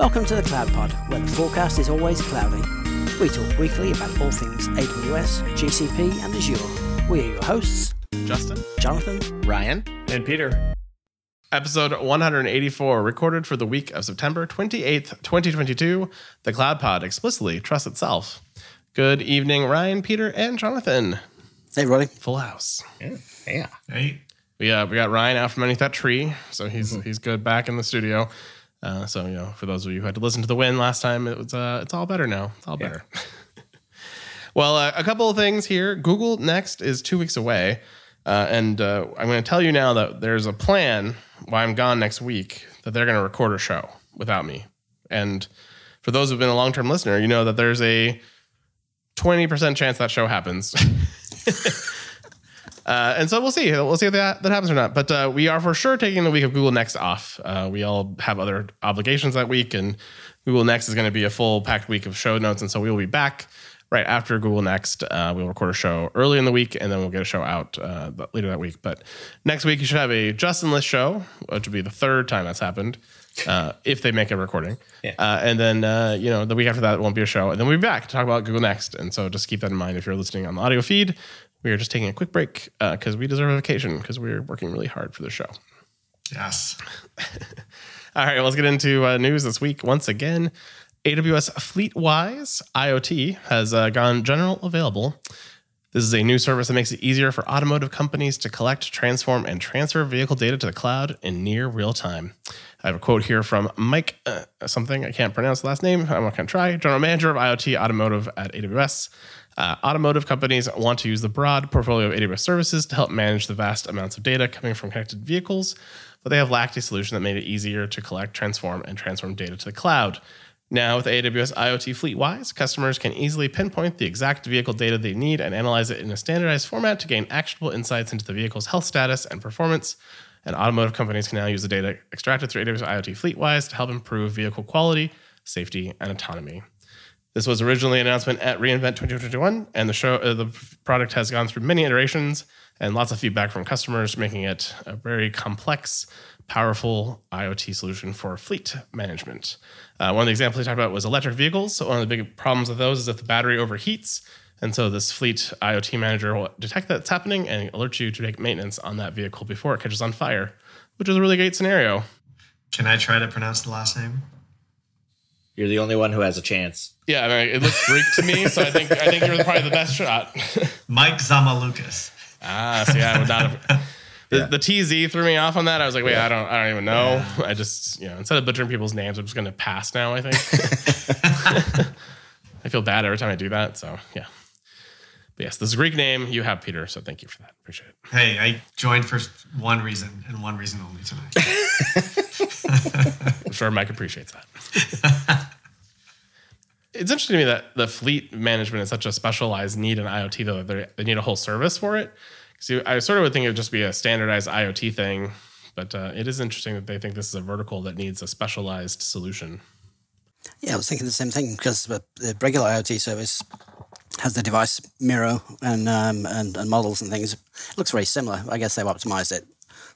Welcome to the Cloud Pod, where the forecast is always cloudy. We talk weekly about all things AWS, GCP, and Azure. We are your hosts, Justin, Jonathan, Ryan, and Peter. Episode 184, recorded for the week of September 28th, 2022. The Cloud Pod explicitly trusts itself. Good evening, Ryan, Peter, and Jonathan. Hey, Roddy. Full house. Yeah. yeah. Hey. We, uh, we got Ryan out from underneath that tree, so he's Mm-hmm. he's good back in the studio. Uh, so you know, for those of you who had to listen to the win last time, it was uh, it's all better now. It's all Yeah. better. well, uh, a couple of things here. Google Next is two weeks away, uh, and uh, I'm going to tell you now that there's a plan while I'm gone next week that they're going to record a show without me. And for those who've been a long term listener, you know that there's a 20% chance that show happens. Uh, and so we'll see. We'll see if that, that happens or not. But uh, we are for sure taking the week of Google Next off. Uh, we all have other obligations that week, and Google Next is going to be a full packed week of show notes. And so we will be back right after Google Next. Uh, we'll record a show early in the week, and then we'll get a show out uh, later that week. But next week, you should have a Justin List show, which will be the third time that's happened. Uh, if they make a recording, Yeah. uh, and then uh, you know the week after that it won't be a show, and then we'll be back to talk about Google Next. And so just keep that in mind if you're listening on the audio feed. We are just taking a quick break because we deserve a vacation because we're working really hard for the show. Yes. All right, let's get into uh, news this week. Once again, AWS FleetWise IoT has uh, gone general available. This is a new service that makes it easier for automotive companies to collect, transform, and transfer vehicle data to the cloud in near real time. I have a quote here from Mike, uh, something I can't pronounce the last name. I'm not going to try. General Manager of IoT Automotive at AWS. Uh, automotive companies want to use the broad portfolio of AWS services to help manage the vast amounts of data coming from connected vehicles, but they have lacked a solution that made it easier to collect, transform, and transform data to the cloud. Now, with AWS IoT FleetWise, customers can easily pinpoint the exact vehicle data they need and analyze it in a standardized format to gain actionable insights into the vehicle's health status and performance. And automotive companies can now use the data extracted through AWS IoT FleetWise to help improve vehicle quality, safety, and autonomy. This was originally an announcement at reInvent 2021, and the show, uh, the product has gone through many iterations and lots of feedback from customers, making it a very complex, powerful IoT solution for fleet management. Uh, one of the examples we talked about was electric vehicles. So one of the big problems with those is if the battery overheats, and so this fleet IoT manager will detect that's happening and alert you to take maintenance on that vehicle before it catches on fire, which is a really great scenario. Can I try to pronounce the last name? You're the only one who has a chance. Yeah, I mean, it looks Greek to me, so I think I think you're probably the best shot. Mike Tzamaloukas. Ah, see, I would not have. The, the TZ threw me off on that. I was like, wait, I don't, I don't even know. I just, you know, instead of butchering people's names, I'm just going to pass now. I think. I feel bad every time I do that. So yeah. But yes, this is a Greek name. You have Peter, so thank you for that. Appreciate it. Hey, I joined for one reason and one reason only tonight. I'm sure Mike appreciates that. it's interesting to me that the fleet management is such a specialized need in IoT, though, that they- need a whole service for it. Because I sort of would think it would just be a standardized IoT thing, but uh, it is interesting that they think this is a vertical that needs a specialized solution. Yeah, I was thinking the same thing because the, the regular IoT service has the device mirror and, um, and and models and things. It looks very similar. I guess they've optimized it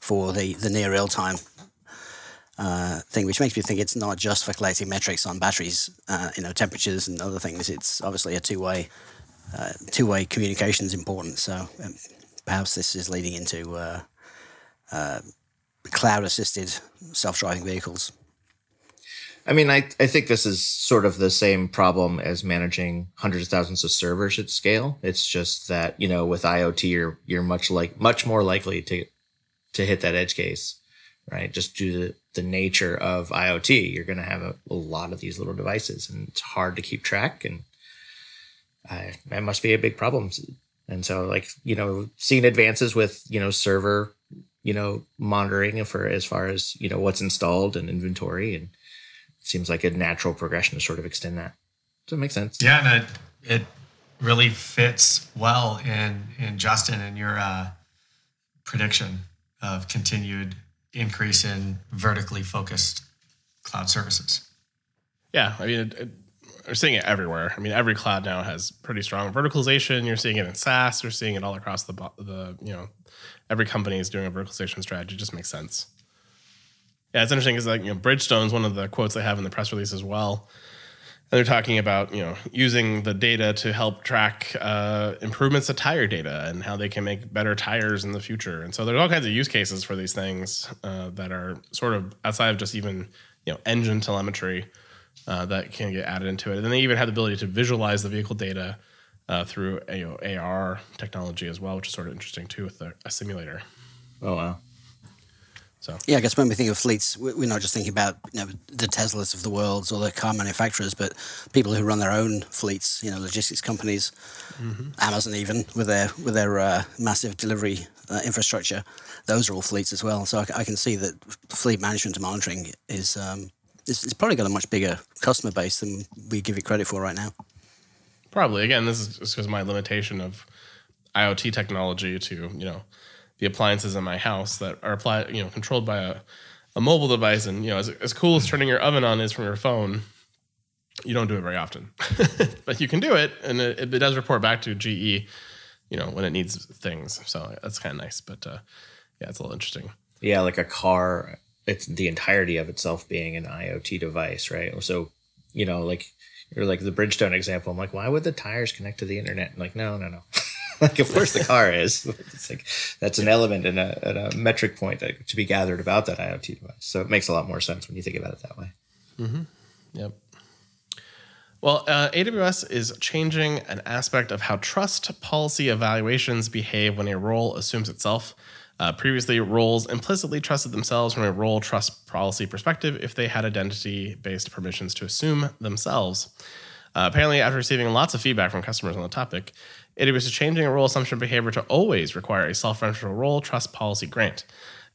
for the, the near real time uh, thing, which makes me think it's not just for collecting metrics on batteries, uh, you know, temperatures and other things. It's obviously a two way uh, two way communication is important. So um, perhaps this is leading into uh, uh, cloud assisted self driving vehicles. I mean, I, I think this is sort of the same problem as managing hundreds of thousands of servers at scale. It's just that, you know, with IoT you're you're much like much more likely to to hit that edge case, right? Just due to the nature of IoT, you're gonna have a, a lot of these little devices and it's hard to keep track and I, that must be a big problem. And so like, you know, seeing advances with, you know, server, you know, monitoring for as far as, you know, what's installed and inventory and seems like a natural progression to sort of extend that. Does it make sense? Yeah, and it, it really fits well in in Justin and your uh, prediction of continued increase in vertically focused cloud services. Yeah, I mean, we're seeing it everywhere. I mean, every cloud now has pretty strong verticalization. You're seeing it in SaaS. You're seeing it all across the the you know, every company is doing a verticalization strategy. It just makes sense. Yeah, it's interesting because like you know, Bridgestone's one of the quotes they have in the press release as well. And they're talking about you know using the data to help track uh, improvements to tire data and how they can make better tires in the future. And so there's all kinds of use cases for these things uh, that are sort of outside of just even you know engine telemetry uh, that can get added into it. And they even have the ability to visualize the vehicle data uh, through you know, AR technology as well, which is sort of interesting too with a simulator. Oh wow. So Yeah, I guess when we think of fleets, we- we're not just thinking about you know the Teslas of the world or the car manufacturers, but people who run their own fleets. You know, logistics companies, Amazon, even with their with their uh, massive delivery uh, infrastructure. Those are all fleets as well. So I can see that fleet management and monitoring is um, is, is probably got a much bigger customer base than we give it credit for right now. probably again, this is because my limitation of IoT technology to you know the appliances in my house that are applied you know controlled by a, a mobile device, and you know as, as cool as turning your oven on is from your phone. You don't do it very often, but you can do it, and it, it does report back to GE, you know, when it needs things. So that's kind of nice. But uh, yeah, it's a little interesting. Yeah, like a car, it's the entirety of itself being an IoT device, right? So, you know, like you're like the Bridgestone example. I'm like, why would the tires connect to the internet? I'm like, no, no, no. like, of course the car is. It's like that's an element and a, metric point that, to be gathered about that IoT device. So it makes a lot more sense when you think about it that way. Yep. Well, uh, AWS is changing an aspect of how trust policy evaluations behave when a role assumes itself. Uh, previously, roles implicitly trusted themselves from a role trust policy perspective if they had identity based permissions to assume themselves. Uh, apparently, after receiving lots of feedback from customers on the topic, AWS is changing a role assumption behavior to always require a self referential role trust policy grant.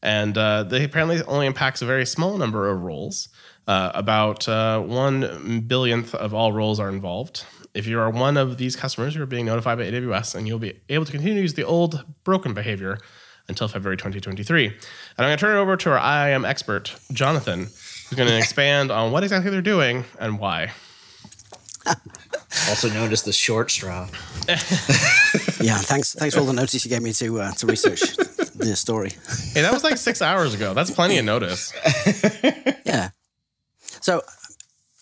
And uh, they apparently only impacts a very small number of roles. Uh, about uh, one billionth of all roles are involved. If you are one of these customers, you're being notified by AWS, and you'll be able to continue to use the old broken behavior until February 2023. And I'm going to turn it over to our IAM expert, Jonathan, who's going to expand on what exactly they're doing and why. Also known as the short straw. Yeah, thanks thanks for all the notice you gave me to uh, to research the story. Hey, that was like six hours ago. That's plenty of notice. Yeah. So,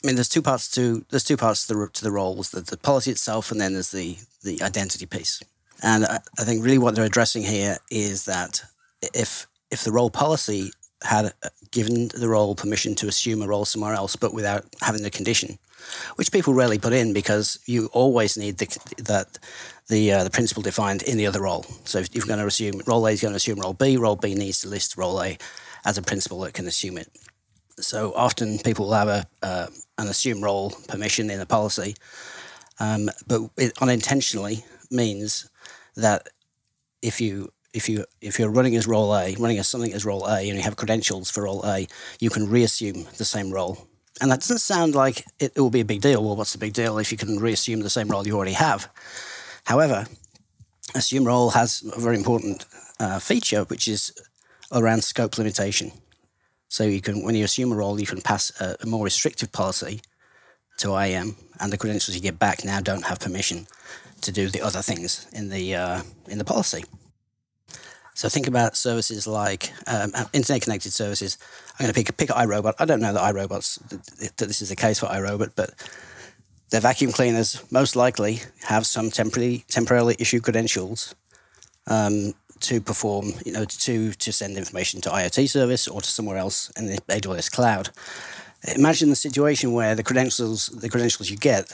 I mean, there's two parts to there's two parts to the to the roles: the, the policy itself, and then there's the the identity piece. And I, I think really what they're addressing here is that if if the role policy had uh, given the role permission to assume a role somewhere else, but without having the condition, which people rarely put in because you always need the, that the uh, the principle defined in the other role. So if you're going to assume role A is going to assume role B, role B needs to list role A as a principle that can assume it. So often people will have a uh, an assume role permission in a policy, um, but it unintentionally means that if you if you if you're running as role A, running as something as role A, and you have credentials for role A, you can reassume the same role. And that doesn't sound like it, it will be a big deal. Well, what's the big deal if you can reassume the same role you already have? However, assume role has a very important uh, feature, which is around scope limitation. So you can, when you assume a role, you can pass a, a more restrictive policy to IAM, and the credentials you get back now don't have permission to do the other things in the uh, in the policy. So think about services like um, internet connected services. I'm going to pick a pick iRobot. I don't know that iRobots that this is the case for iRobot, but their vacuum cleaners most likely have some temporarily temporarily issued credentials um, to perform, you know, to to send information to IoT service or to somewhere else in the AWS cloud. Imagine the situation where the credentials the credentials you get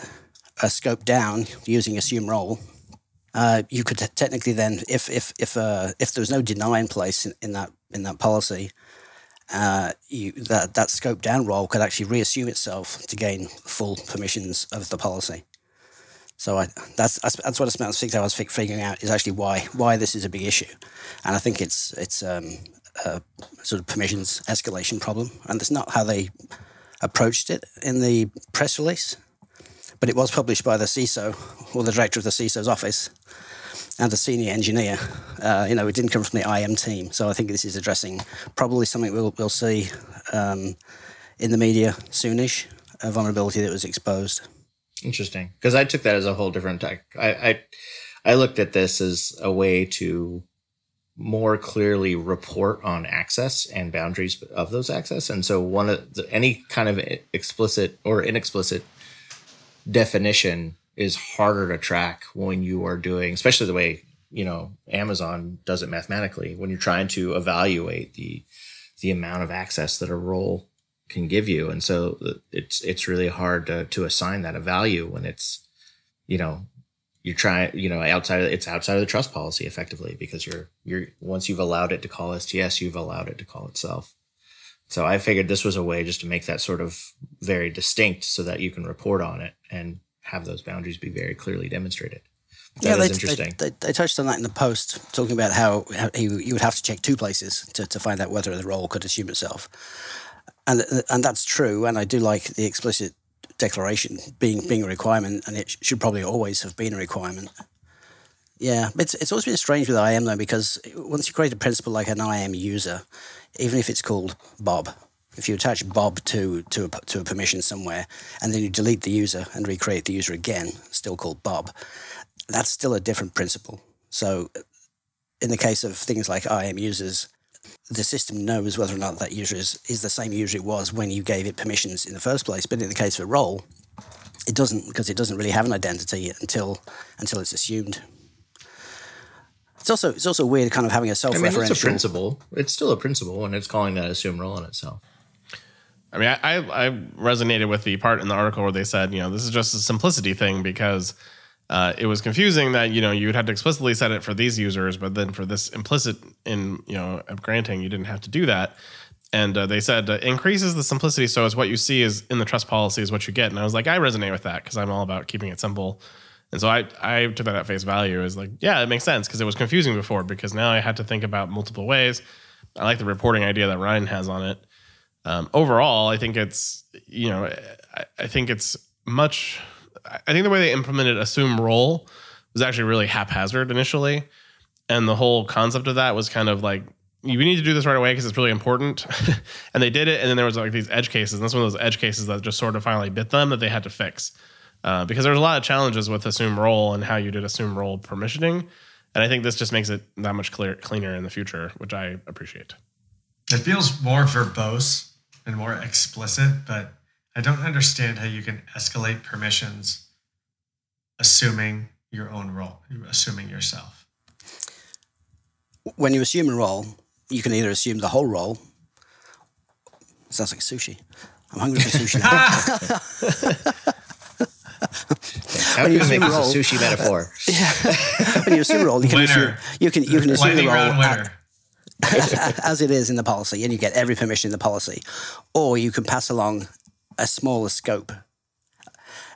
are scoped down using assume role. Uh, you could technically then, if if if uh, if there was no deny in place in, in that in that policy, uh, you, that that scope down role could actually reassume itself to gain full permissions of the policy. So I, that's, that's that's what I spent six hours figuring out is actually why why this is a big issue, and I think it's it's um, a sort of permissions escalation problem, and that's not how they approached it in the press release, but it was published by the CISO or the director of the CISO's office and a senior engineer. Uh, you know, it didn't come from the IAM team, so I think this is addressing probably something we'll we'll see um, in the media soonish, a vulnerability that was exposed. Interesting, because I took that as a whole different. I, I I looked at this as a way to more clearly report on access and boundaries of those access. And so one of the, any kind of explicit or inexplicit definition is harder to track when you are doing, especially the way you know Amazon does it mathematically. When you're trying to evaluate the the amount of access that a role can give you, and so uh, it's it's really hard to to assign that a value when it's you know you're trying you know outside of, it's outside of the trust policy effectively because you're you're once you've allowed it to call STS, you've allowed it to call itself. So I figured this was a way just to make that sort of very distinct so that you can report on it and have those boundaries be very clearly demonstrated. That yeah, they, interesting. They, they, they, touched on that in the post, talking about how, how you, you would have to check two places to, to find out whether the role could assume itself. And, and that's true. And I do like the explicit declaration being, being a requirement, and it should probably always have been a requirement. Yeah, it's, it's always been strange with IAM though, because once you create a principal like an IAM user, even if it's called Bob, if you attach Bob to to a, to a permission somewhere, and then you delete the user and recreate the user again, still called Bob, that's still a different principle. So, in the case of things like IAM users, the system knows whether or not that user is, is the same user it was when you gave it permissions in the first place. But in the case of a role, it doesn't because it doesn't really have an identity until until it's assumed. It's also it's also weird kind of having a self-referential. I mean, it's a principal. It's still a principle, and it's calling that assumed role in itself. I mean, I, I, I resonated with the part in the article where they said, you know, this is just a simplicity thing because uh, it was confusing that you know you would have to explicitly set it for these users, but then for this implicit in you know granting, you didn't have to do that. And uh, they said uh, increases the simplicity, so it's what you see is in the trust policy is what you get. And I was like, I resonate with that because I'm all about keeping it simple. And so I I took that at face value as like, yeah, it makes sense because it was confusing before because now I had to think about multiple ways. I like the reporting idea that Ryan has on it um, overall, I think it's you know I, I, think it's much. I think the way they implemented assume role was actually really haphazard initially, and the whole concept of that was kind of like you need to do this right away because it's really important, and they did it. And then there was like these edge cases, and that's one of those edge cases that just sort of finally bit them that they had to fix. Uh, because there's a lot of challenges with assume role and how you did assume role permissioning, and I think this just makes it that much clear, cleaner in the future, which I appreciate. It feels more verbose and more explicit, but I don't understand how you can escalate permissions assuming your own role, assuming yourself. When you assume a role, you can either assume the whole role. Sounds like sushi. I'm hungry for sushi now. How can you make this a sushi metaphor? yeah. When you assume a role, you can assume you can you can assume the role at, as it is in the policy, and you get every permission in the policy, or you can pass along a smaller scope.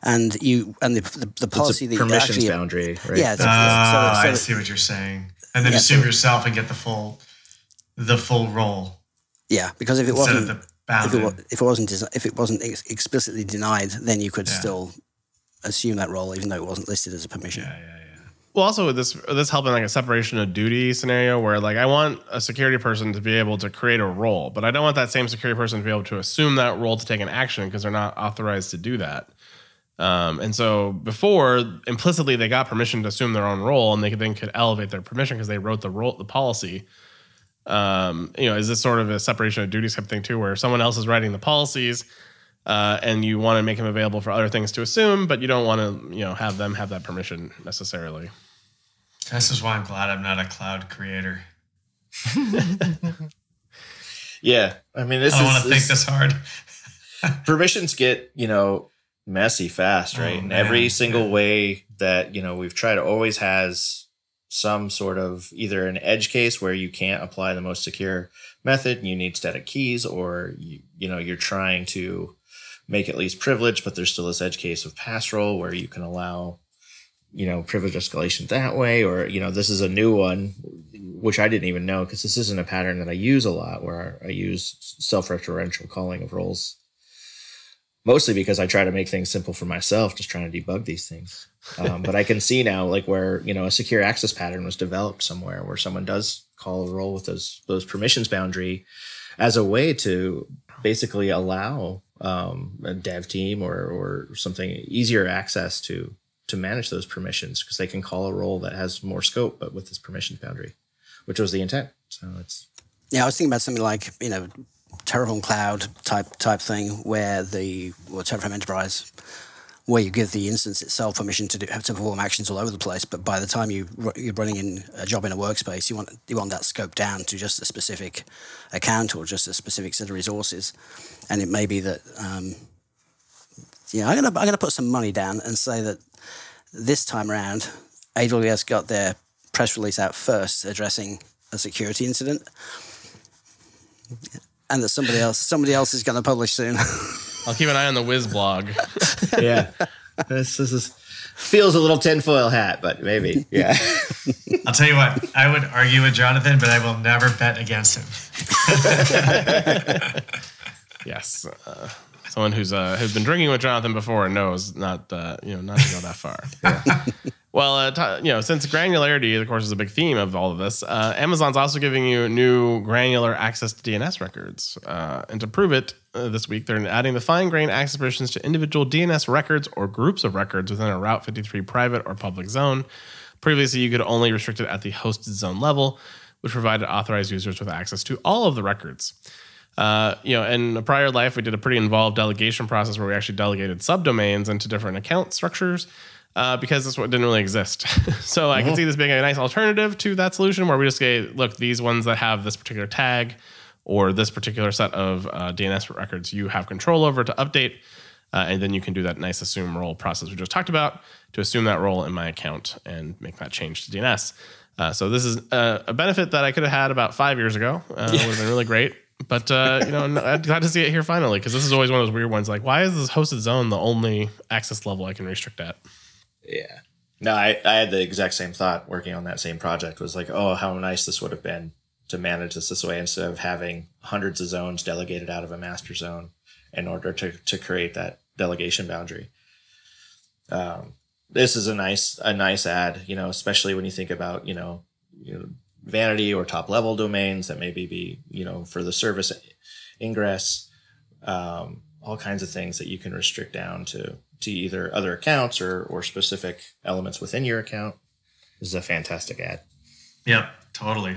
And you and the the, the policy that permissions actually, boundary, right? Yeah. So, oh, ah, so, so, I see what you're saying. And then yeah, assume yourself and get the full the full role. Yeah, because if it wasn't if it, if it, wasn't if it wasn't explicitly denied, then you could yeah. still assume that role, even though it wasn't listed as a permission. Yeah, yeah, well, also with this this helping like a separation of duty scenario where like I want a security person to be able to create a role, but I don't want that same security person to be able to assume that role to take an action because they're not authorized to do that. Um, and so before implicitly they got permission to assume their own role and they could, then could elevate their permission because they wrote the role the policy. Um, you know, is this sort of a separation of duties type thing too, where someone else is writing the policies uh, and you want to make them available for other things to assume, but you don't want to, you know, have them have that permission necessarily. This is why I'm glad I'm not a cloud creator. yeah, I mean, this I don't want to think this hard. permissions get you know messy fast, oh, right? Oh, and every single yeah. way that you know we've tried always has some sort of either an edge case where you can't apply the most secure method and you need static keys, or you, you know you're trying to make at least privilege, but there's still this edge case of pass role where you can allow you know, privilege escalation that way, or, you know, this is a new one, which I didn't even know because this isn't a pattern that I use a lot where I use self referential calling of roles. Mostly because I try to make things simple for myself, just trying to debug these things. Um, but I can see now, like where you know a secure access pattern was developed somewhere, where someone does call a role with those those permissions boundary, as a way to basically allow um, a dev team or or something easier access to to manage those permissions because they can call a role that has more scope, but with this permissions boundary, which was the intent. So it's Yeah, I was thinking about something like you know Terraform Cloud type type thing, where the or Terraform Enterprise, where you give the instance itself permission to do, to perform actions all over the place. But by the time you you're running in a job in a workspace, you want you want that scope down to just a specific account or just a specific set of resources, and it may be that. Um, yeah, I'm gonna I'm gonna put some money down and say that this time around, AWS got their press release out first addressing a security incident, and that somebody else somebody else is going to publish soon. I'll keep an eye on the Wiz blog. yeah. this, this is feels a little tinfoil hat, but maybe yeah. I'll tell you what, I would argue with Jonathan, but I will never bet against him. yes, uh, someone who's uh, who's been drinking with Jonathan before knows not uh, you know not to go that far. Well, uh, t- you know, since granularity, of course, is a big theme of all of this, uh, Amazon's also giving you new granular access to DNS records. Uh, and to prove it, uh, this week they're adding the fine grained access permissions to individual DNS records or groups of records within a Route 53 private or public zone. Previously, you could only restrict it at the hosted zone level, which provided authorized users with access to all of the records. Uh, you know, in a prior life, we did a pretty involved delegation process where we actually delegated subdomains into different account structures uh, because this one didn't really exist. so I can see this being a nice alternative to that solution where we just say, look, these ones that have this particular tag or this particular set of uh, DNS records you have control over to update. Uh, and then you can do that nice assume role process we just talked about to assume that role in my account and make that change to DNS. Uh, so this is a, a benefit that I could have had about five years ago. Uh, Would have been really great. But uh, you know, I'm glad to see it here finally because this is always one of those weird ones. Like, why is this hosted zone the only access level I can restrict at? Yeah. No, I, I had the exact same thought working on that same project was like, oh, how nice this would have been to manage this this way instead of having hundreds of zones delegated out of a master zone in order to, to create that delegation boundary. Um, this is a nice a nice ad, you know, especially when you think about, you know, you know vanity or top level domains that maybe be, you know, for the service ingress, um, all kinds of things that you can restrict down to to either other accounts or or specific elements within your account. This is a fantastic ad. Yep, totally.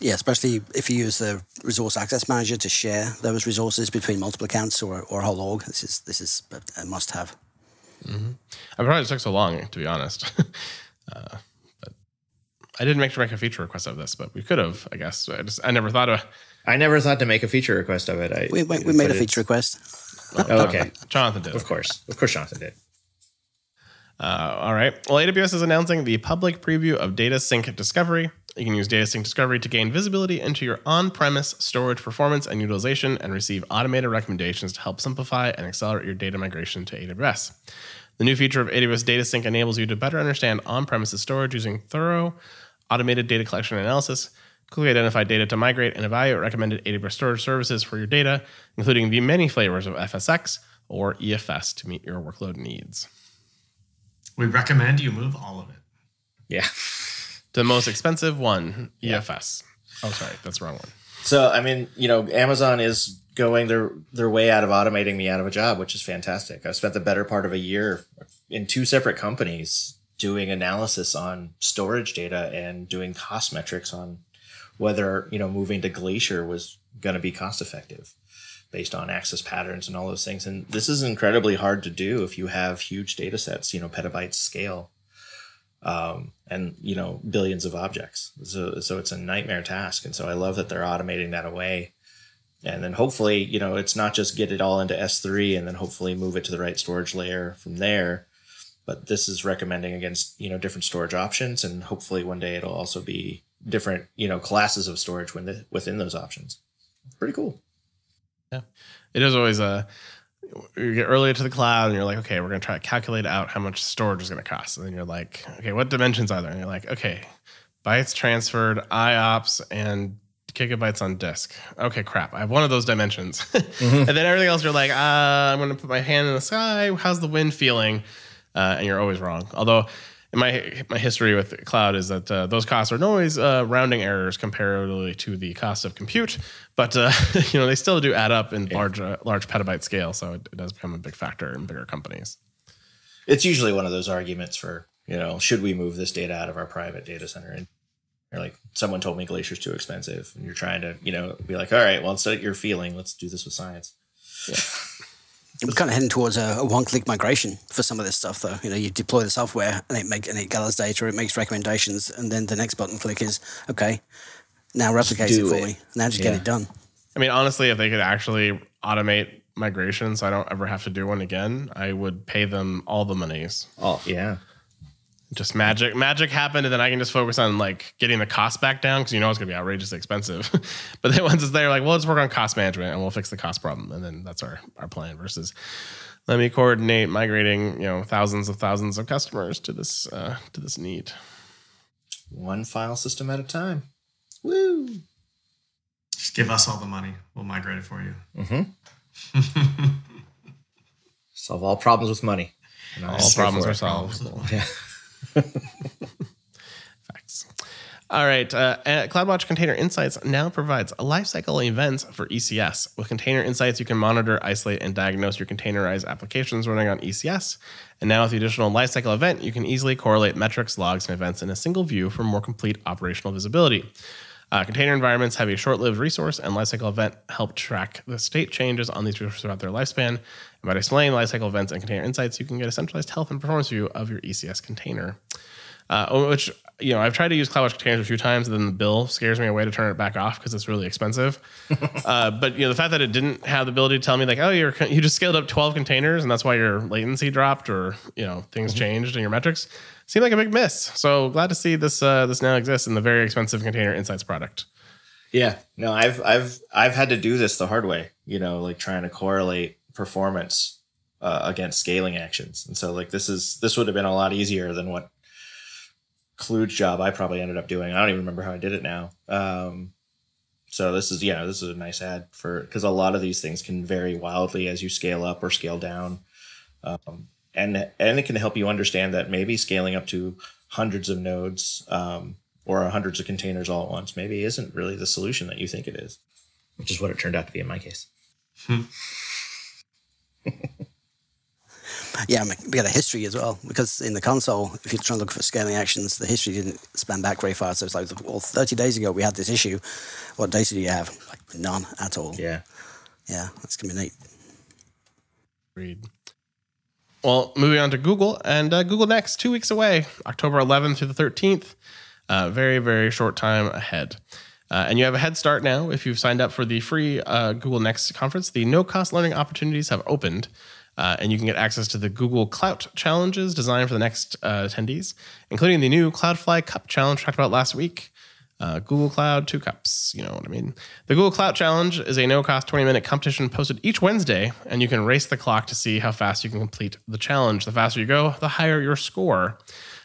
yeah, especially if you use the resource access manager to share those resources between multiple accounts or, or a whole org. This is this is a, a must have. I'm surprised it took so long, to be honest. uh, but I didn't make to make a feature request of this, but we could have, I guess. I just I never thought of. I never thought to make a feature request of it. I, We, we, we made a feature request. Oh, okay. Jonathan did. Of course. Of course Jonathan did. Uh, all right. Well, AWS is announcing the public preview of DataSync Discovery. You can use DataSync Discovery to gain visibility into your on premise storage performance and utilization and receive automated recommendations to help simplify and accelerate your data migration to AWS. The new feature of AWS DataSync enables you to better understand on premises storage using thorough automated data collection and analysis, quickly identify data to migrate, and evaluate recommended AWS storage services for your data, including the many flavors of FSX or EFS to meet your workload needs. We recommend you move all of it. Yeah. The most expensive one, EFS. Oh, sorry, that's the wrong one. So I mean, you know, Amazon is going their their way out of automating me out of a job, which is fantastic. I've spent the better part of a year in two separate companies doing analysis on storage data and doing cost metrics on whether, you know, moving to Glacier was going to be cost effective based on access patterns and all those things. And this is incredibly hard to do if you have huge data sets, you know, petabytes scale. Um, and you know billions of objects so so it's a nightmare task and so i love that they're automating that away and then hopefully you know it's not just get it all into s3 and then hopefully move it to the right storage layer from there but this is recommending against you know different storage options and hopefully one day it'll also be different you know classes of storage within within those options pretty cool yeah It is always a you get earlier to the cloud and you're like, okay, we're gonna try to calculate out how much storage is gonna cost. And then you're like, okay, what dimensions are there? And you're like, okay, bytes transferred, IOPS, and gigabytes on disk. Okay, crap. I have one of those dimensions. and then everything else, you're like, uh, I'm gonna put my hand in the sky. How's the wind feeling? Uh, and you're always wrong. Although in my my history with cloud is that uh, those costs are always uh, rounding errors comparatively to the cost of compute, but uh, you know they still do add up in large uh, large petabyte scale, so it, it does become a big factor in bigger companies. it's usually one of those arguments for you know should we move this data out of our private data center and Or like someone told me Glacier's too expensive, and you're trying to, you know, be like, all right, well, instead of your feeling, let's do this with science. We're kind of heading towards a, a one-click migration for some of this stuff, though. You know, you deploy the software and it make and it gathers data, it makes recommendations, and then the next button click is okay. Now replicate it do for it. me. Now just get it done. I mean, honestly, if they could actually automate migrations, so I don't ever have to do one again, I would pay them all the monies. Oh yeah, Just magic, magic happened, and then I can just focus on like getting the cost back down because you know it's gonna be outrageously expensive. but then once it's there, like, well, let's work on cost management and we'll fix the cost problem, and then that's our our plan. Versus, let me coordinate migrating, you know, thousands of thousands of customers to this uh, to this need. one file system at a time. Woo! Just give us all the money. We'll migrate it for you. Mm-hmm. Solve all problems with money. And All problems are solved. Yeah. Facts. All right. Uh, uh, CloudWatch Container Insights now provides lifecycle events for ECS. With Container Insights, you can monitor, isolate, and diagnose your containerized applications running on ECS. And now, with the additional lifecycle event, you can easily correlate metrics, logs, and events in a single view for more complete operational visibility. Uh, container environments have a short-lived resource, and lifecycle event help track the state changes on these resources throughout their lifespan. And by displaying lifecycle events and container insights, you can get a centralized health and performance view of your ECS container. Uh, which you know I've tried to use CloudWatch containers a few times, and then the bill scares me away to turn it back off because it's really expensive. uh, but you know the fact that it didn't have the ability to tell me like, oh, you're you just scaled up 12 containers, and that's why your latency dropped, or you know things changed in your metrics, seemed like a big miss. So glad to see this uh, this now exists in the very expensive Container Insights product. Yeah, no, I've I've I've had to do this the hard way. You know, like trying to correlate performance uh, against scaling actions, and so like this is this would have been a lot easier than what Kluge job I probably ended up doing. I don't even remember how I did it now. Um, so this is yeah, this is a nice ad for because a lot of these things can vary wildly as you scale up or scale down, um, and and it can help you understand that maybe scaling up to hundreds of nodes um, or hundreds of containers all at once maybe isn't really the solution that you think it is, which is what it turned out to be in my case. Yeah, we got a history as well because in the console, if you're trying to look for scaling actions, the history didn't span back very far. So it's like, well, 30 days ago we had this issue. What data do you have? Like none at all. Yeah. Yeah, that's gonna be neat. Read. Well, moving on to Google and uh, Google Next, two weeks away, October 11th through the 13th. Uh, very, very short time ahead. Uh, and you have a head start now if you've signed up for the free uh, Google Next conference. The no cost learning opportunities have opened, uh, and you can get access to the Google Cloud challenges designed for the next uh, attendees, including the new Cloud Fly Cup challenge talked about last week. Uh, Google Cloud, two cups. You know what I mean. The Google Cloud Challenge is a no cost 20 minute competition posted each Wednesday, and you can race the clock to see how fast you can complete the challenge. The faster you go, the higher your score.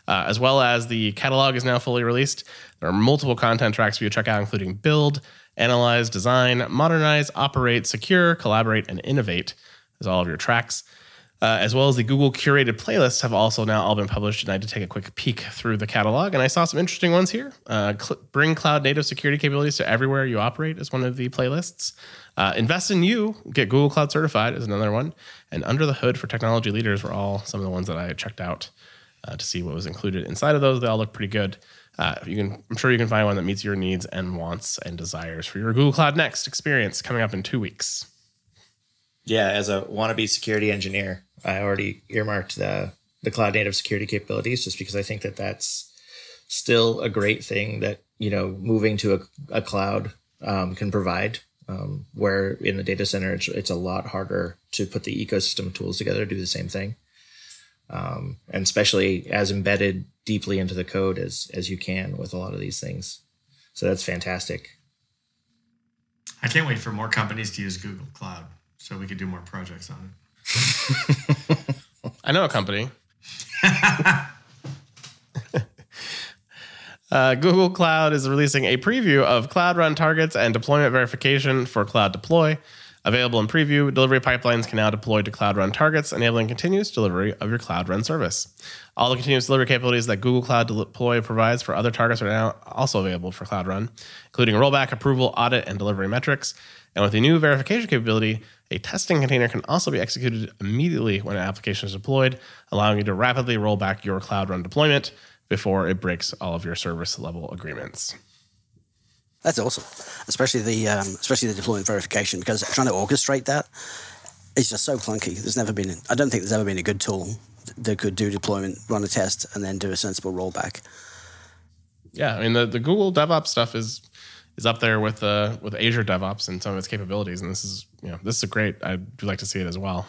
Uh, as well as the catalog is now fully released. There are multiple content tracks for you to check out, including build, analyze, design, modernize, operate, secure, collaborate, and innovate. There's all of your tracks. Uh, as well as the Google curated playlists have also now all been published. And I had to take a quick peek through the catalog, and I saw some interesting ones here. Uh, cl- bring cloud native security capabilities to everywhere you operate is one of the playlists. Uh, invest in you, get Google Cloud certified is another one. And under the hood for technology leaders were all some of the ones that I checked out uh, to see what was included inside of those. They all look pretty good. Uh, you can, I'm sure you can find one that meets your needs and wants and desires for your Google Cloud Next experience coming up in two weeks. Yeah, as a wannabe security engineer, I already earmarked the the cloud native security capabilities just because I think that that's still a great thing that you know moving to a, a cloud um, can provide. Um, where in the data center, it's, it's a lot harder to put the ecosystem tools together to do the same thing, um, and especially as embedded deeply into the code as as you can with a lot of these things. So that's fantastic. I can't wait for more companies to use Google Cloud so we could do more projects on it. I know a company. Uh, Google Cloud is releasing a preview of Cloud Run targets and deployment verification for Cloud Deploy. Available in preview, delivery pipelines can now deploy to Cloud Run targets, enabling continuous delivery of your Cloud Run service. All the continuous delivery capabilities that Google Cloud Deploy provides for other targets are now also available for Cloud Run, including rollback, approval, audit, and delivery metrics. And with the new verification capability, a testing container can also be executed immediately when an application is deployed, allowing you to rapidly roll back your Cloud Run deployment. before it breaks all of your service level agreements. That's awesome, especially the um, especially the deployment verification because trying to orchestrate that is just so clunky. There's never been I don't think there's ever been a good tool that could do deployment, run a test, and then do a sensible rollback. Yeah, I mean the, the Google DevOps stuff is is up there with uh, with Azure DevOps and some of its capabilities, and this is you know this is great. I do like to see it as well.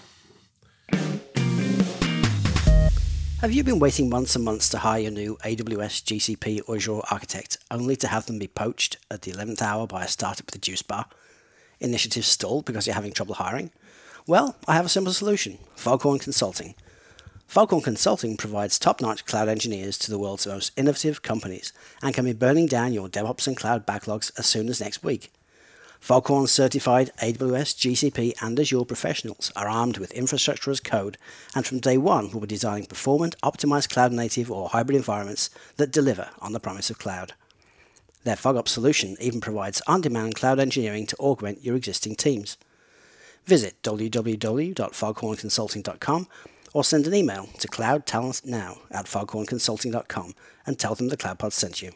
Have you been waiting months and months to hire your new AWS, GCP, or Azure architect, only to have them be poached at the 11th hour by a startup with a juice bar? Initiatives stalled because you're having trouble hiring? Well, I have a simple solution Foghorn Consulting. Foghorn Consulting provides top notch cloud engineers to the world's most innovative companies and can be burning down your DevOps and cloud backlogs as soon as next week. Foghorn certified AWS, GCP, and Azure professionals are armed with infrastructure as code and from day one will be designing performant, optimized cloud native or hybrid environments that deliver on the promise of cloud. Their FogOps solution even provides on demand cloud engineering to augment your existing teams. Visit www.foghornconsulting.com or send an email to cloudtalentnow at foghornconsulting.com and tell them the CloudPod sent you.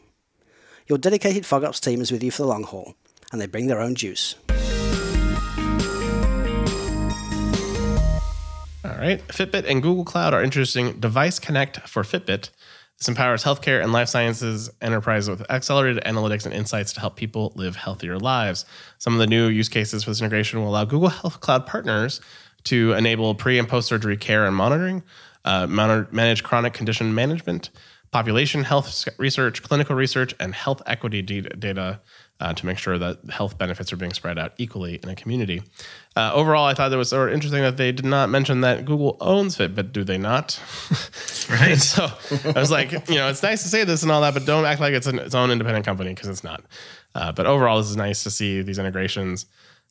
Your dedicated FogOps team is with you for the long haul and they bring their own juice. All right. Fitbit and Google Cloud are introducing Device Connect for Fitbit. This empowers healthcare and life sciences enterprises with accelerated analytics and insights to help people live healthier lives. Some of the new use cases for this integration will allow Google Health Cloud partners to enable pre and post surgery care and monitoring, uh, manage chronic condition management, population health research, clinical research, and health equity data uh, to make sure that health benefits are being spread out equally in a community. Uh, overall, I thought it was sort of interesting that they did not mention that Google owns Fitbit, do they not? Right. so I was like, you know, it's nice to say this and all that, but don't act like it's an, its own independent company because it's not. Uh, but overall, this is nice to see these integrations.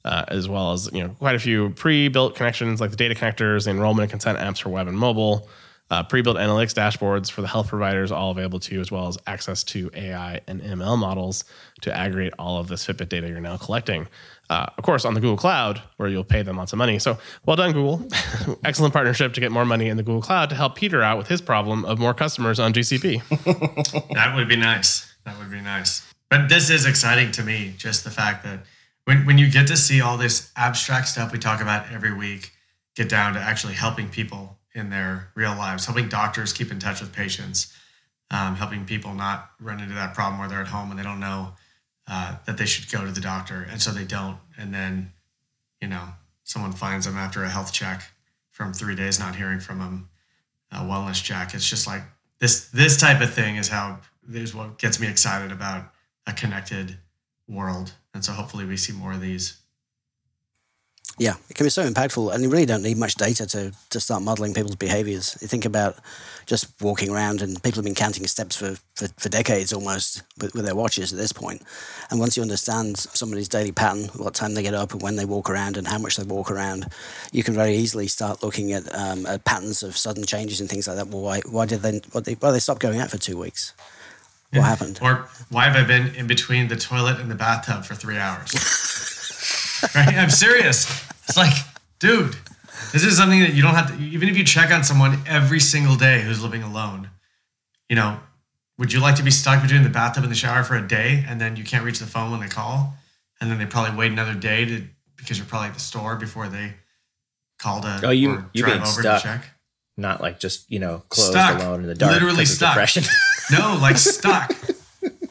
Uh, as well as you know, quite a few pre-built connections like the data connectors, the enrollment and consent apps for web and mobile, uh, pre-built analytics dashboards for the health providers all available to you as well as access to ai and ml models to aggregate all of this fitbit data you're now collecting. Uh, of course on the google cloud where you'll pay them lots of money. So well done google. Excellent partnership to get more money in the google cloud to help peter out with his problem of more customers on gcp that would be nice. That would be nice. But this is exciting to me just the fact that when, when you get to see all this abstract stuff we talk about every week get down to actually helping people in their real lives, helping doctors keep in touch with patients, um, helping people not run into that problem where they're at home and they don't know uh, that they should go to the doctor, and so they don't, and then you know someone finds them after a health check from three days not hearing from them, a wellness check. It's just like this. This type of thing is how is what gets me excited about a connected world, and so hopefully we see more of these. Yeah, it can be so impactful, and you really don't need much data to, to start modeling people's behaviors. You think about just walking around, and people have been counting steps for, for, for decades almost with, with, their watches at this point. And once you understand somebody's daily pattern, what time they get up, and when they walk around, and how much they walk around, you can very easily start looking at, um, at patterns of sudden changes and things like that. Well, why, why did they why they, why they stop going out for two weeks? What happened? Or why have I been in between the toilet and the bathtub for three hours? right? I'm serious. It's like, dude, this is something that you don't have to, even if you check on someone every single day who's living alone, you know, would you like to be stuck between the bathtub and the shower for a day and then you can't reach the phone when they call? And then they probably wait another day to, because you're probably at the store before they call to oh, you, you drive over stuck. to check. Not like just, you know, closed stuck. alone in the dark. Literally stuck. Depression. no, like stuck.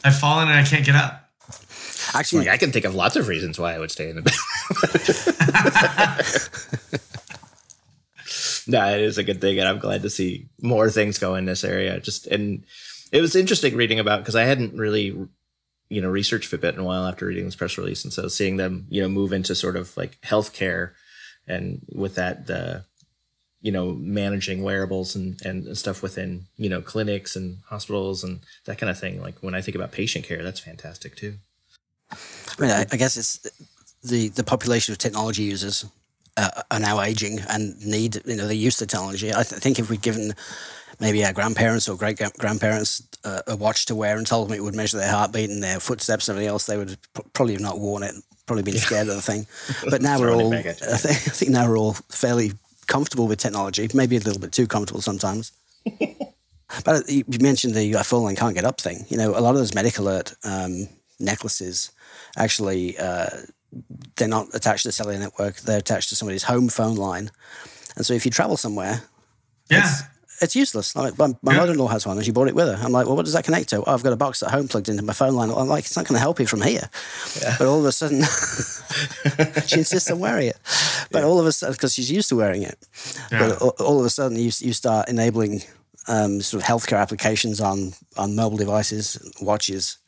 I've fallen and I can't get up. Actually, like, I can think of lots of reasons why I would stay in the bed. no, it is a good thing, and I'm glad to see more things go in this area. Just and it was interesting reading about because I hadn't really, you know, researched Fitbit in a while after reading this press release, and so seeing them, you know, move into sort of like healthcare, and with that, the you know managing wearables and, and stuff within you know clinics and hospitals and that kind of thing like when i think about patient care that's fantastic too I mean, I, I guess it's the the population of technology users uh, are now aging and need you know they use the technology. I th- think if we'd given maybe our grandparents or great grandparents uh, a watch to wear and told them it would measure their heartbeat and their footsteps and everything else, they would probably have not worn it. Probably been scared of the thing. But now we're all. I think, I think now we're all fairly comfortable with technology. Maybe a little bit too comfortable sometimes. But you you mentioned the uh, phone line can't get up thing. You know, a lot of those medic alert um, necklaces actually uh, they're not attached to the cellular network. They're attached to somebody's home phone line. And so if you travel somewhere, Yeah. It's useless. Like my, my Yeah. mother-in-law has one, and she brought it with her. I'm like, well, what does that connect to? Oh, I've got a box at home plugged into my phone line. I'm like, it's not going to help you from here. But all of a sudden, she insists on wearing it. But all of a sudden, because she's used to wearing it, Yeah. but all, all of a sudden, you you start enabling um, sort of healthcare applications on on mobile devices, watches.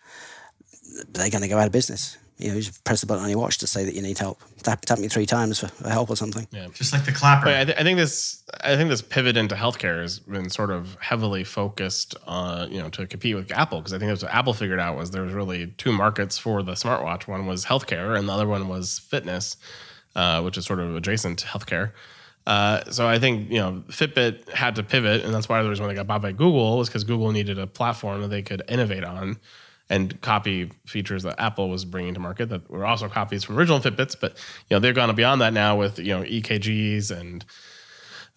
They're going to go out of business. You know, you just press the button on your watch to say that you need help. Tap, tap me three times for, for help or something. Yeah, Just like the clapper. But I, th- I think this I think this pivot into healthcare has been sort of heavily focused on you know to compete with Apple because I think that's what Apple figured out was there was really two markets for the smartwatch. One was healthcare and the other one was fitness, uh, which is sort of adjacent to healthcare. Uh, so I think you know Fitbit had to pivot, and that's why the reason why they got bought by Google was because Google needed a platform that they could innovate on and copy features that Apple was bringing to market that were also copies from original Fitbits. But you know they've gone beyond that now with you know EKGs and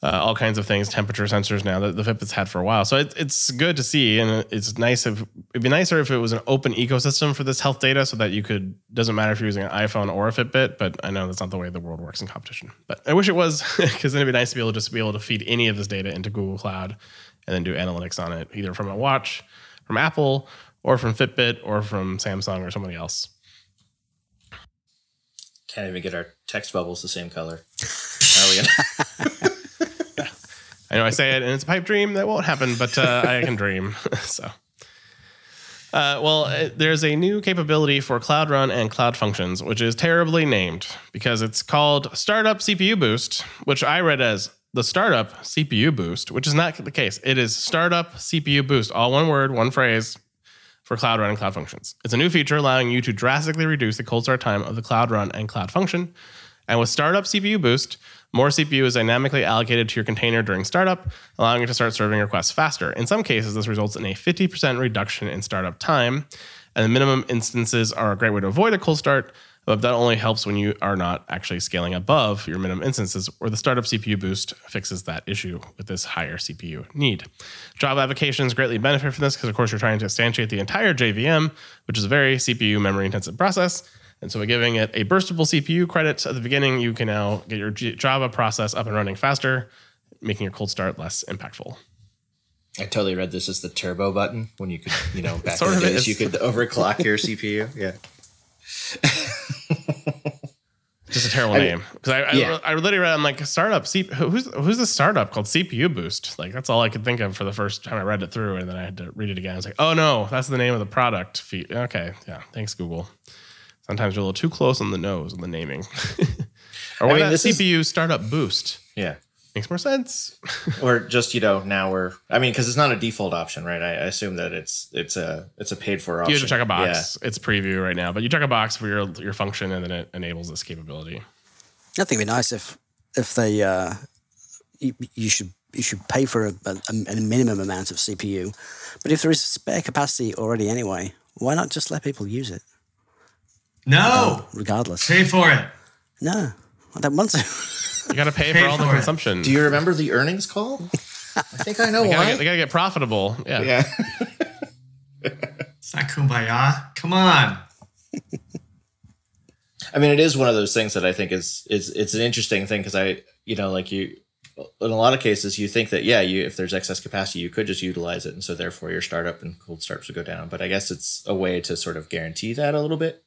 uh, all kinds of things, temperature sensors now that the Fitbits had for a while. So it, it's good to see, and it's nice if it'd be nicer if it was an open ecosystem for this health data, so that you could doesn't matter if you're using an iPhone or a Fitbit. But I know that's not the way the world works in competition. But I wish it was, because then it'd be nice to be able to just be able to feed any of this data into Google Cloud and then do analytics on it, either from a watch, from Apple, or from Fitbit, or from Samsung or somebody else. Can't even get our text bubbles the same color. How are we gonna? I know I say it and it's a pipe dream that won't happen, but uh, I can dream. so, uh, well, uh, there's a new capability for Cloud Run and Cloud Functions, which is terribly named because it's called Startup CPU Boost, which I read as the Startup CPU Boost, which is not the case. It is Startup CPU Boost, all one word, one phrase for Cloud Run and Cloud Functions. It's a new feature allowing you to drastically reduce the cold start time of the Cloud Run and Cloud Function. And with Startup CPU Boost, more CPU is dynamically allocated to your container during startup, allowing you to start serving requests faster. In some cases, this results in a 50% reduction in startup time. And the minimum instances are a great way to avoid a cold start, but that only helps when you are not actually scaling above your minimum instances, or the startup CPU boost fixes that issue with this higher CPU need. Java applications greatly benefit from this because, of course, you're trying to instantiate the entire JVM, which is a very CPU memory intensive process. And so by giving it a burstable CPU credit at the beginning, you can now get your Java process up and running faster, making your cold start less impactful. I totally read this as the turbo button when you could, you know, back in the days you could overclock your CPU. Yeah. Just a terrible I- name. because I, I, yeah. I literally read I'm like startup C, who's who's the startup called CPU Boost? Like that's all I could think of for the first time I read it through and then I had to read it again. I was like oh no that's the name of the product okay yeah thanks Google. Sometimes you're a little too close on the nose on the naming. Or what mean, about this is- CPU Startup Boost? Yeah. Makes more sense Or just, you know, now we're I mean, because it's not a default option, right? I, I assume that it's it's a it's a paid for option. you have to check a box Yeah. it's preview right now but you check a box for your your function and then it enables this capability I think it'd be nice if if they uh, you, you should you should pay for a, a, a minimum amount of CPU, but if there is spare capacity already anyway, why not just let people use it no. regardless? Pay for it. No, I don't want to. you got to pay, Pay for all the consumption Do you remember the earnings call? I think I know they gotta, why. get, they gotta get profitable yeah. yeah. It's not kumbaya. Come on. I mean, it is one of those things that I think is is it's an interesting thing because I, you know, like you, in a lot of cases, you think that yeah, you if there's excess capacity, you could just utilize it, and so therefore your startup and cold starts would go down. But I guess it's a way to sort of guarantee that a little bit.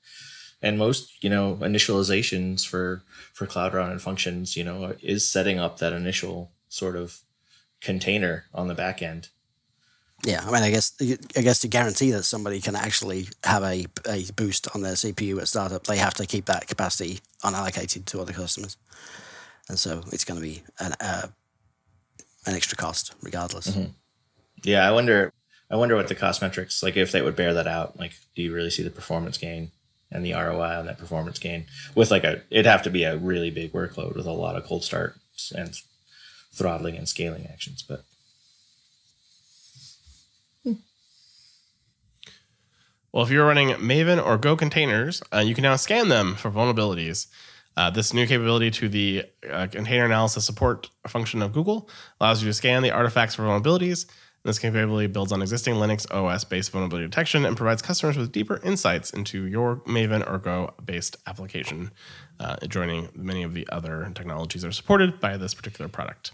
And most, you know, initializations for for Cloud Run and functions, you know, is setting up that initial sort of container on the back end. Yeah, I mean, I guess I guess to guarantee that somebody can actually have a, a boost on their CPU at startup, they have to keep that capacity unallocated to other customers, and so it's going to be an uh, an extra cost regardless. Yeah, I wonder. I wonder what the cost metrics like if they would bear that out. Like, do you really see the performance gain and the ROI on that performance gain with like a? It'd have to be a really big workload with a lot of cold starts and throttling and scaling actions. But Well, if you're running Maven or Go containers, uh, you can now scan them for vulnerabilities. Uh, this new capability to the uh, container analysis support function of Google allows you to scan the artifacts for vulnerabilities This capability builds on existing Linux OS based vulnerability detection and provides customers with deeper insights into your Maven or Go based application, uh, joining many of the other technologies that are supported by this particular product.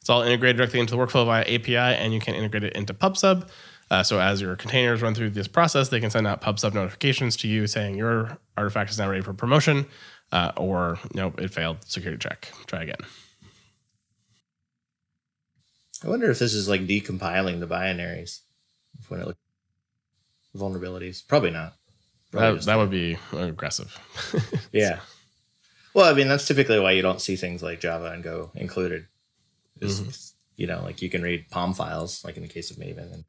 It's all integrated directly into the workflow via API, and you can integrate it into PubSub. Uh, so as your containers run through this process, they can send out PubSub notifications to you saying your artifact is now ready for promotion, uh, or know it failed security check. Try again. I wonder if this is like decompiling the binaries when it looks vulnerabilities. Probably not. Probably That, that would be aggressive. yeah. Well, I mean, that's typically why you don't see things like Java and Go included. Is mm-hmm. you know, like you can read POM files, like in the case of Maven, and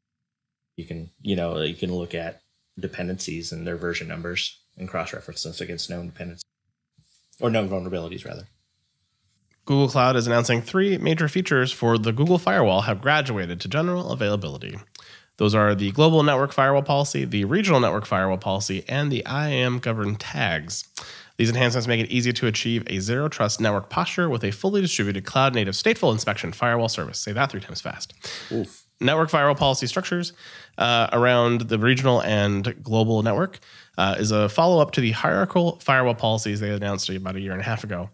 you can, you know, you can look at dependencies and their version numbers and cross-reference those against known dependencies or known vulnerabilities, rather. Google Cloud is announcing three major features for the Google Firewall have graduated to general availability. Those are the global network firewall policy, the regional network firewall policy, and the IAM governed tags. These enhancements make it easy to achieve a zero trust network posture with a fully distributed cloud native stateful inspection firewall service. Say that three times fast. Oof. Network firewall policy structures uh, around the regional and global network uh, is a follow up to the hierarchical firewall policies they announced about a year and a half ago.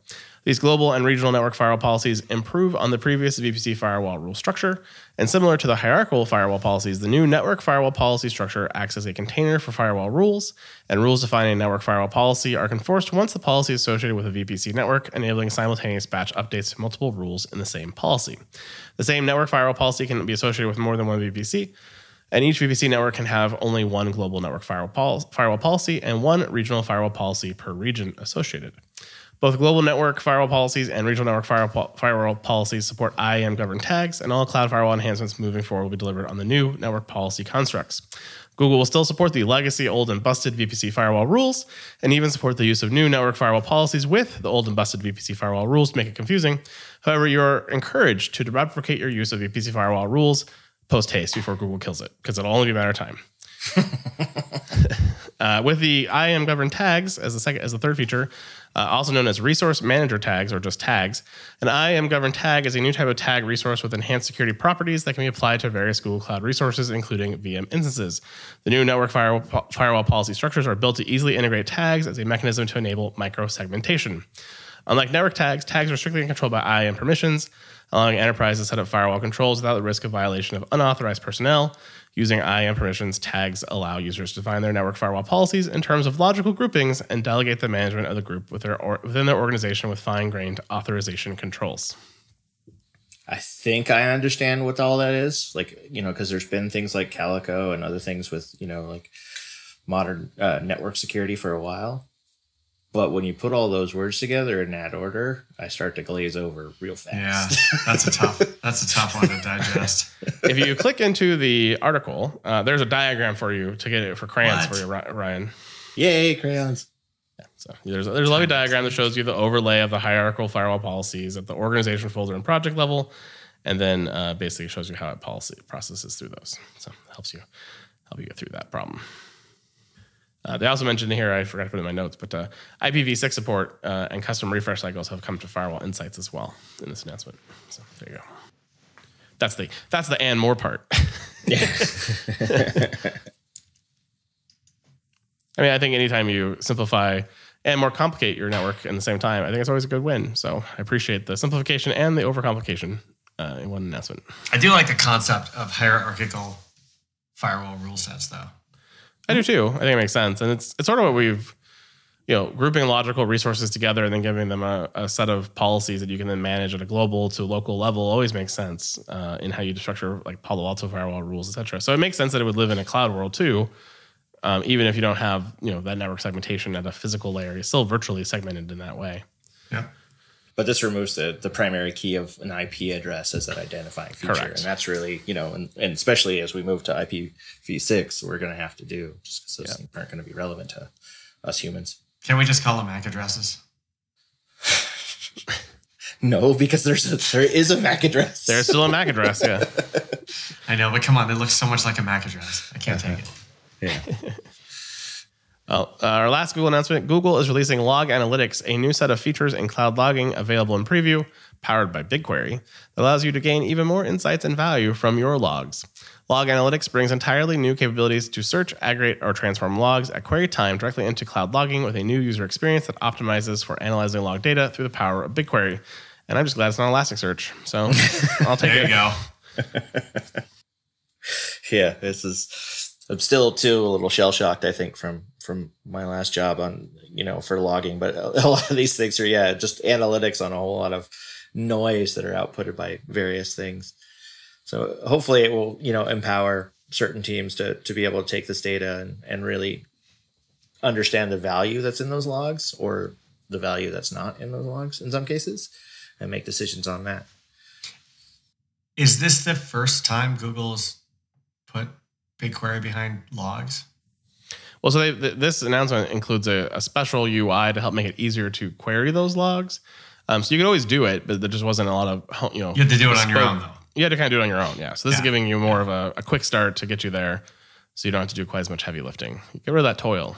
These global and regional network firewall policies improve on the previous VPC firewall rule structure. And similar to the hierarchical firewall policies, the new network firewall policy structure acts as a container for firewall rules, and rules defining a network firewall policy are enforced once the policy is associated with a VPC network, enabling simultaneous batch updates to multiple rules in the same policy. The same network firewall policy can be associated with more than one VPC, and each VPC network can have only one global network firewall, pol- firewall policy and one regional firewall policy per region associated. Both global network firewall policies and regional network firewall, firewall policies support IAM governed tags, and all cloud firewall enhancements moving forward will be delivered on the new network policy constructs. Google will still support the legacy old and busted VPC firewall rules, and even support the use of new network firewall policies with the old and busted VPC firewall rules to make it confusing. However, you're encouraged to deprecate your use of VPC firewall rules post haste before Google kills it, because it'll only be a matter of time. Uh, with the IAM governed tags as the second as the third feature, uh, also known as resource manager tags or just tags, an IAM governed tag is a new type of tag resource with enhanced security properties that can be applied to various Google Cloud resources, including VM instances. The new network firewall, firewall policy structures are built to easily integrate tags as a mechanism to enable micro segmentation. Unlike network tags, tags are strictly controlled by IAM permissions, allowing enterprises to set up firewall controls without the risk of violation of unauthorized personnel. Using IAM permissions, tags allow users to define their network firewall policies in terms of logical groupings and delegate the management of the group with their or, within their organization with fine-grained authorization controls. I think I understand what all that is. Like, you know, because there's been things like Calico and other things with, you know, like modern uh, network security for a while. But when you put all those words together in that order, I start to glaze over real fast. Yeah, fast. that's a tough. That's a tough one to digest. if you click into the article, uh, there's a diagram for you to get it for crayons What? for you, Ryan. Yay, crayons. So there's there's a lovely diagram that shows you the overlay of the hierarchical firewall policies at the organization folder and project level, and then uh, basically shows you how it policy processes through those. So it helps you help you get through that problem. Uh, they also mentioned here, I forgot to put in my notes, but uh, IPv6 support uh, and custom refresh cycles have come to Firewall Insights as well in this announcement. So there you go. That's the that's the and more part. I mean, I think anytime you simplify and more complicate your network in the same time, I think it's always a good win. So I appreciate the simplification and the overcomplication uh, in one announcement. I do like the concept of hierarchical firewall rule sets, though. I do too. I think it makes sense, and it's it's sort of what we've, you know, grouping logical resources together and then giving them a, a set of policies that you can then manage at a global to local level always makes sense uh, in how you structure like Palo Alto firewall rules, etc. So it makes sense that it would live in a cloud world too, um, even if you don't have you know that network segmentation at a physical layer. It's still virtually segmented in that way. Yeah. But this removes the, the primary key of an IP address as that identifying feature. Correct. And that's really, you know, and, and especially as we move to IPv6, we're going to have to do just because those things aren't going to be relevant to us humans. Can we just call them MAC addresses? No, because there's a, there is a MAC address. There's still a MAC address, yeah. I know, but come on, it looks so much like a MAC address. I can't take uh-huh. it. yeah. Well, uh, our last Google announcement Google is releasing Log Analytics, a new set of features in cloud logging available in preview, powered by BigQuery, that allows you to gain even more insights and value from your logs. Log Analytics brings entirely new capabilities to search, aggregate, or transform logs at query time directly into cloud logging with a new user experience that optimizes for analyzing log data through the power of BigQuery. And I'm just glad it's not Elasticsearch. So I'll take it. There you go. yeah, this is. I'm still too a little shell shocked. I think from from my last job on you know for logging, but a lot of these things are yeah just analytics on a whole lot of noise that are outputted by various things. So hopefully it will you know empower certain teams to to be able to take this data and and really understand the value that's in those logs or the value that's not in those logs in some cases and make decisions on that. Is this the first time Google's put BigQuery behind logs? Well, so they, th- this announcement includes a, a special UI to help make it easier to query those logs. Um, so you could always do it, but there just wasn't a lot of you know. You have to do it on your own, though. You had to kind of do it on your own, yeah. So this is giving you more of a, a quick start to get you there, so you don't have to do quite as much heavy lifting. Get rid of that toil.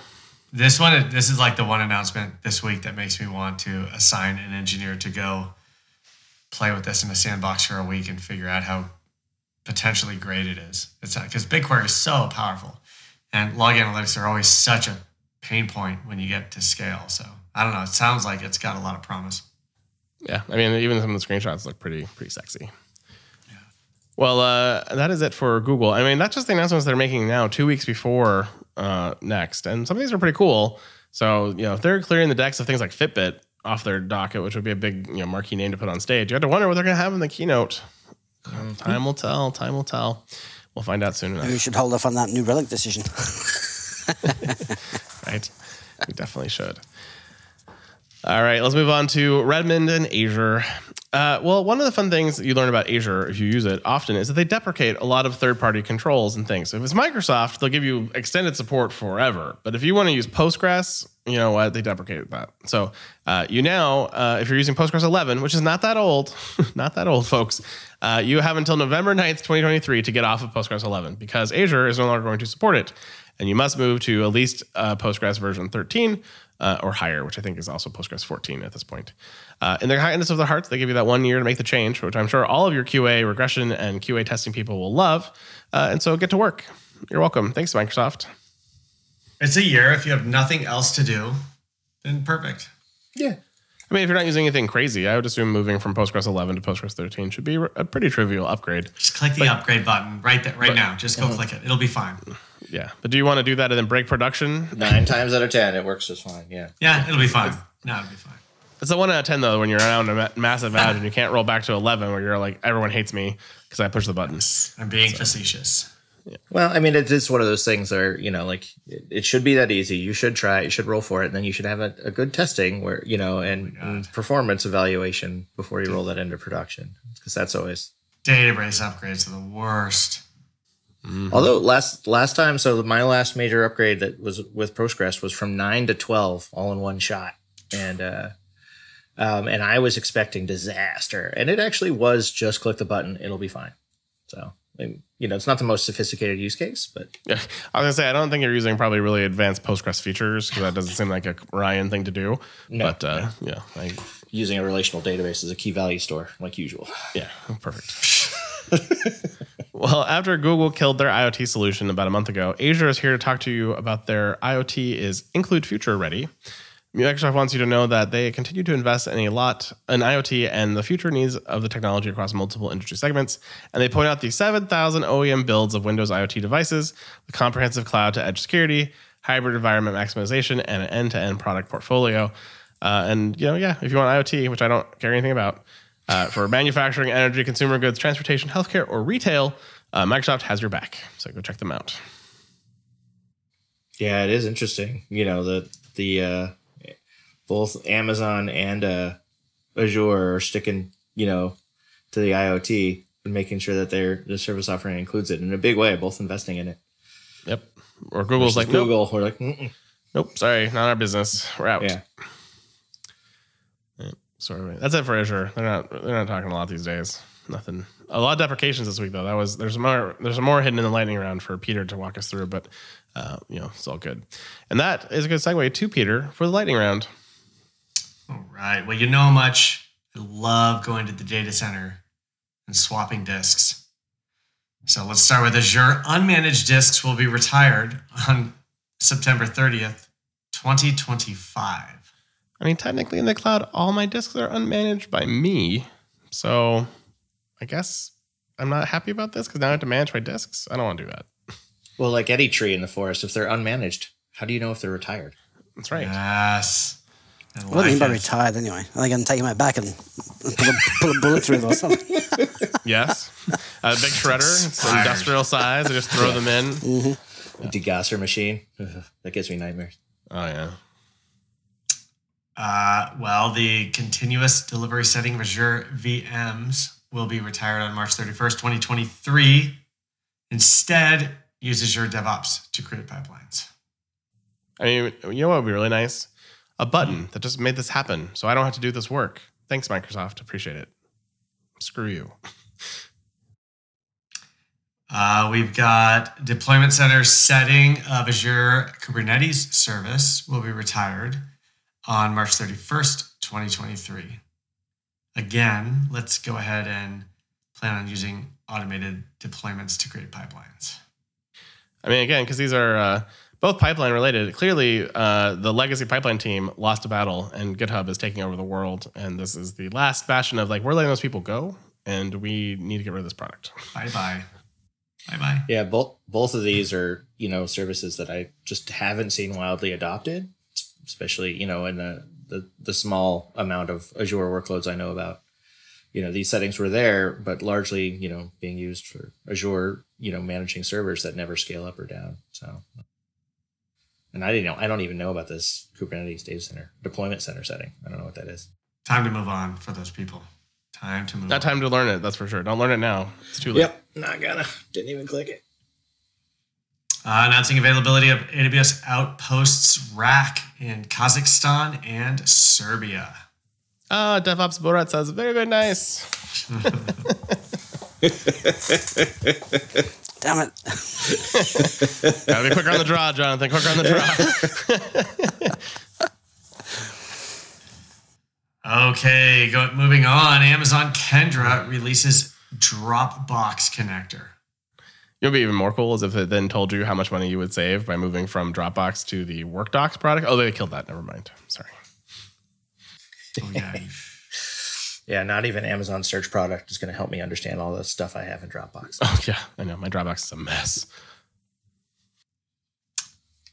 This one, this is like the one announcement this week that makes me want to assign an engineer to go play with this in a sandbox for a week and figure out how potentially great it is. It's because BigQuery is so powerful, and log analytics are always such a pain point when you get to scale. So I don't know. It sounds like it's got a lot of promise. Yeah, I mean, even some of the screenshots look pretty pretty sexy. Yeah. Well, uh, that is it for Google. I mean, that's just the announcements they're making now, two weeks before uh, next, and some of these are pretty cool. So, you know, if they're clearing the decks of things like Fitbit off their docket, which would be a big, you know, marquee name to put on stage, you have to wonder what they're going to have in the keynote. Time will tell. Time will tell. We'll find out soon enough. We should hold off on that new relic decision. right? We definitely should. All right, let's move on to Redmond and Azure. Uh, well, one of the fun things that you learn about Azure if you use it often is that they deprecate a lot of third-party controls and things. So if it's Microsoft, they'll give you extended support forever. But if you want to use Postgres, you know what? They deprecate that. So uh, you now, uh, if you're using Postgres 11, which is not that old, not that old, folks, uh, you have until November 9th, 2023 to get off of Postgres 11 because Azure is no longer going to support it. And you must move to at least uh, Postgres version 13 uh, or higher, which I think is also Postgres 14 at this point. Uh, in the kindness of their hearts, they give you that one year to make the change, which I'm sure all of your QA regression and QA testing people will love. Uh, and so get to work. You're welcome. Thanks, Microsoft. It's a year. If you have nothing else to do, then perfect. Yeah. I mean, if you're not using anything crazy, I would assume moving from Postgres 11 to Postgres 13 should be a pretty trivial upgrade. Just click the upgrade button right there, right now. Just go click it. It'll be fine. Yeah. But do you want to do that and then break production? Nine times out of ten, it works just fine. Yeah. Yeah, it'll be fine. No, it'll be fine. It's a one out of 10, though, when you're around a ma- massive ad and you can't roll back to 11 where you're like, everyone hates me because I push the button. I'm being facetious. Well, I mean, it is one of those things where you know, like it, it should be that easy. You should try. You should roll for it, and then you should have a, a good testing where you know and, and performance evaluation before you roll that into production, because that's always. Database upgrades are the worst. Although last last time, so my last major upgrade that was with Postgres was from nine to twelve all in one shot, and uh, um, and I was expecting disaster, and it actually was just click the button, it'll be fine. So I mean, you know, it's not the most sophisticated use case, but Yeah. I was to say, I don't think you're using probably really advanced Postgres features because that doesn't seem like a Ryan thing to do. No. but uh, yeah, I, using a relational database as a key value store, like usual. yeah, perfect. well, after Google killed their IoT solution about a month ago, Azure is here to talk to you about their IoT is include future ready. Microsoft wants you to know that they continue to invest in a lot in IoT and the future needs of the technology across multiple industry segments. And they point out the 7,000 OEM builds of Windows IoT devices with comprehensive cloud to edge security, hybrid environment maximization, and an end to end product portfolio. Uh, and, you know, yeah, if you want IoT, which I don't care anything about, uh, for manufacturing, energy, consumer goods, transportation, healthcare, or retail, uh, Microsoft has your back. So go check them out. Yeah, it is interesting. You know, the the uh both Amazon and uh Azure are sticking, you know, to the IoT and making sure that their the service offering includes it in a big way, both investing in it. Yep. Or Google's Versus like, nope, Google, we're like, Mm-mm. nope, sorry, not our business. We're out. yeah. Sort of. That's it for Azure. They're not. They're not talking a lot these days. Nothing. A lot of deprecations this week though. That was there's more. There's more hidden in the lightning round for Peter to walk us through, but uh, you know it's all good. And that is a good segue to Peter for the lightning round. All right. Well, you know how much I love going to the data center and swapping disks. So let's start with Azure. Unmanaged disks will be retired on September 30th, 2025. I mean, technically in the cloud, all my disks are unmanaged by me. So I guess I'm not happy about this because now I have to manage my disks. I don't want to do that. Well, like any tree in the forest, if they're unmanaged, how do you know if they're retired? That's right. Yes. I What do you mean by retired anyway? Are they going to take him out back and pull a, pull a bullet through them or something? Yes. A big shredder, it's industrial size. I just throw them in. A degausser machine? That gives me nightmares. Oh, yeah. Uh, well, the continuous delivery setting of Azure VMs will be retired on March 31st, 2023. Instead, use Azure DevOps to create pipelines. I mean, you know what would be really nice? A button that just made this happen so I don't have to do this work. Thanks, Microsoft. Appreciate it. Screw you. Uh, we've got deployment center setting of Azure Kubernetes service will be retired on March 31st, 2023. Again, let's go ahead and plan on using automated deployments to create pipelines. I mean, again, because these are uh, both pipeline related. Clearly, uh, the legacy pipeline team lost a battle, and GitHub is taking over the world. And this is the last bastion of like we're letting those people go, and we need to get rid of this product. Bye bye. Bye bye. Yeah, both both of these are you know services that I just haven't seen wildly adopted, especially you know in the the, the small amount of Azure workloads I know about. You know these settings were there, but largely you know being used for Azure you know managing servers that never scale up or down. So, and I didn't know I don't even know about this Kubernetes data center deployment center setting. I don't know what that is. Time to move on for those people. Time to move Not on. time to learn it. That's for sure. Don't learn it now. It's too late. Yep, not gonna. Didn't even click it. Uh, announcing availability of AWS Outposts Rack in Kazakhstan and Serbia. Ah, DevOps Borat says very very nice. Damn it. Gotta be quicker on the draw, Jonathan. Quicker on the draw. Okay, go, moving on. Amazon Kendra releases Dropbox connector. You know, what'd be even more cool is if it then told you how much money you would save by moving from Dropbox to the WorkDocs product. Oh, they killed that. Never mind. Sorry. Oh, yeah. Yeah, not even Amazon search product is going to help me understand all the stuff I have in Dropbox. Oh yeah, I know. My Dropbox is a mess.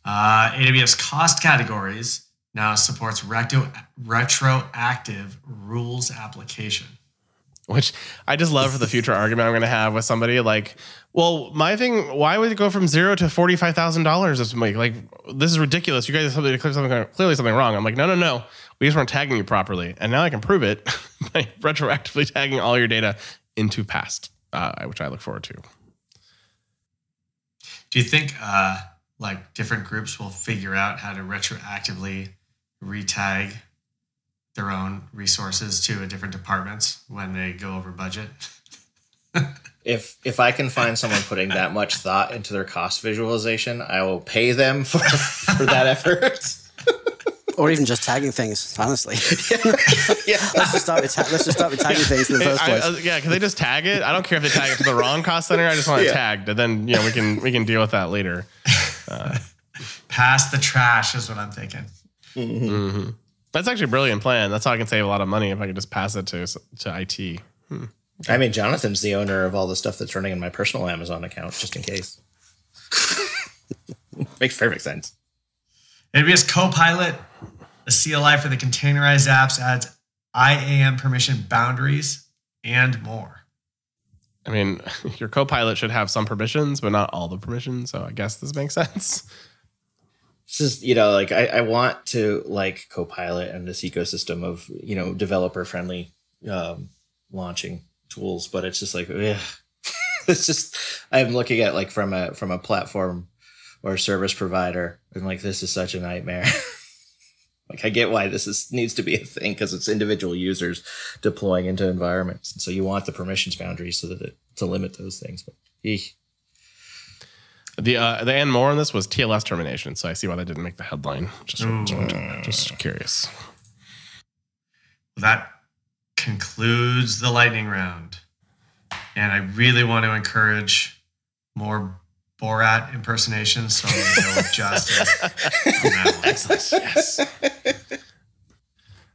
Uh, AWS cost categories now supports retro, retroactive rules application. Which I just love for the future argument I'm going to have with somebody like, well, my thing, why would it go from zero to forty five thousand dollars this week? Like, this is ridiculous. You guys have something something clearly something wrong. I'm like, no, no, no. We just weren't tagging you properly, and now I can prove it by retroactively tagging all your data into past, uh, which I look forward to. Do you think uh, like different groups will figure out how to retroactively retag their own resources to a different departments when they go over budget? if if I can find someone putting that much thought into their cost visualization, I will pay them for for that effort. Or even just tagging things, honestly. yeah. let's, just start with ta- let's just start with tagging things in the first place. I- yeah, can they just tag it? I don't care if they tag it to the wrong cost center. I just want it Yeah. tagged, and then you know we can we can deal with that later. Pass the trash is what I'm thinking. hmm That's actually a brilliant plan. That's how I can save a lot of money if I could just pass it to to IT. Hmm. I mean, Jonathan's the owner of all the stuff that's running in my personal Amazon account, just in case. Makes perfect sense. AWS Copilot, a CLI for the containerized apps, adds IAM permission boundaries and more. I mean, your Copilot should have some permissions, but not all the permissions. So I guess this makes sense. This is, you know, like I, I want to like Copilot and this ecosystem of, you know, developer friendly um, launching tools, but it's just like, ugh. it's just I'm looking at like from a from a platform or a service provider, and like this is such a nightmare. like I get why this is needs to be a thing because it's individual users deploying into environments, and so you want the permissions boundaries so that it, to limit those things. But eek. The uh, the and more on this was TLS termination, so I see why that didn't make the headline. Just just curious. That concludes the lightning round. And I really want to encourage more Borat impersonations, so I'm going to go with Justin on that one. Excellent. Yes.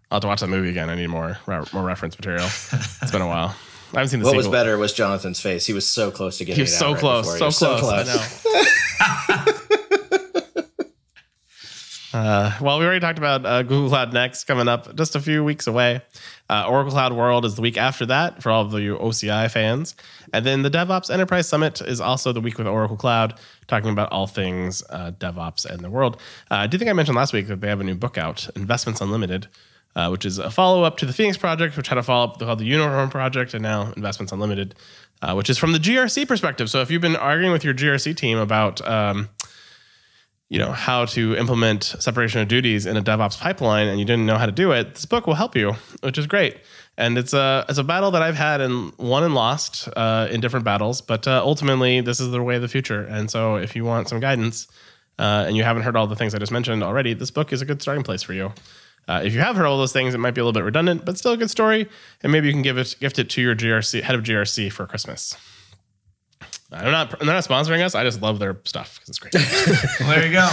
I'll have to watch that movie again. I need more more reference material. It's been a while. I haven't seen the What sequel. was better was Jonathan's face. He was so close to getting He was it out so right close, before. He so was close. I know. Uh, well, we already talked about uh, Google Cloud Next coming up just a few weeks away. Uh, Oracle Cloud World is the week after that for all of you OCI fans. And then the DevOps Enterprise Summit is also the week with Oracle Cloud, talking about all things uh, DevOps and the world. Uh, I do think I mentioned last week that they have a new book out, Investments Unlimited, which is a follow up to the Phoenix Project, which had a follow up called the Unicorn Project, and now Investments Unlimited, which is from the GRC perspective. So if you've been arguing with your GRC team about, um, you know how to implement separation of duties in a DevOps pipeline and you didn't know how to do it, this book will help you, which is great. And it's a it's a battle that I've had and won and lost uh, in different battles, but uh, ultimately this is the way of the future. And so if you want some guidance uh, and you haven't heard all the things I just mentioned already, this book is a good starting place for you. Uh, if you have heard all those things, it might be a little bit redundant, but still a good story. And maybe you can give it gift it to your GRC head of GRC for Christmas. I'm not they're not sponsoring us. I just love their stuff because it's great. Well, there you go.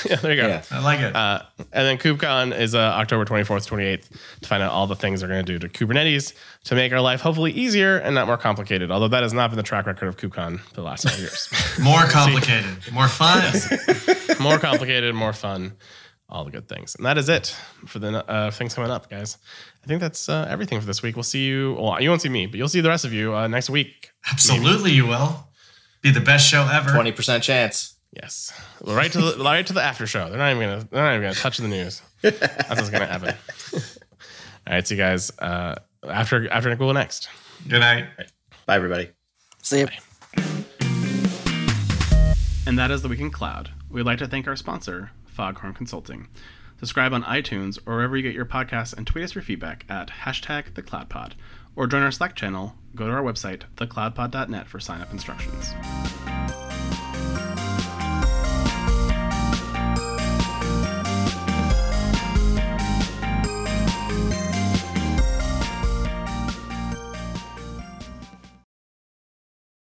yeah, there you go. Yeah. I like it. Uh, and then KubeCon is uh, October 24th, 28th to find out all the things they're going to do to Kubernetes to make our life hopefully easier and not more complicated. Although that has not been the track record of KubeCon for the last several years. more complicated, more fun. more complicated, more fun, all the good things. And that is it for the uh, things coming up, guys. I think that's uh, everything for this week. We'll see you. Well, you won't see me, but you'll see the rest of you uh, next week. Absolutely, you will. Be the best show ever. Twenty percent chance. Yes, right to the right to the after show. They're not even gonna. They're not even gonna touch the news. That's what's gonna happen. All right, see you guys uh, after after Nick Google next. Good night. Bye, everybody. See you. And that is the Week in Cloud. We'd like to thank our sponsor, Foghorn Consulting. Subscribe on iTunes or wherever you get your podcasts and tweet us your feedback at hashtag thecloudpod. Or join our Slack channel, go to our website, thecloudpod.net for sign up instructions.